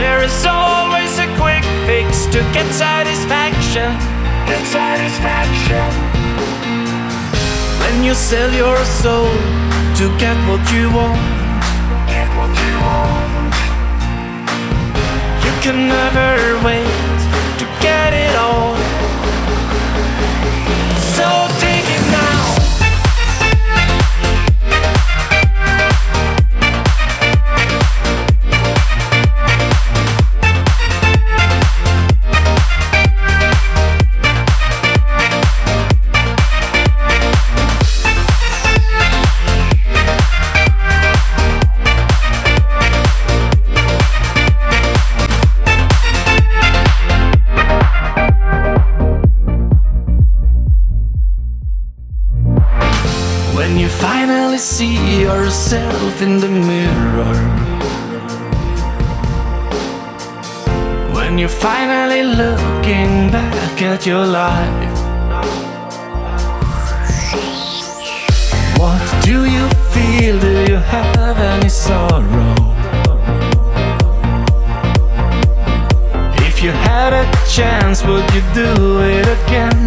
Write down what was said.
There is always a quick fix to get satisfaction. Get satisfaction. When you sell your soul to get what you want. Get what you want. You can never wait you finally see yourself in the mirror. When you're finally looking back at your life. What do you feel? Do you have any sorrow? If you had a chance, would you do it again?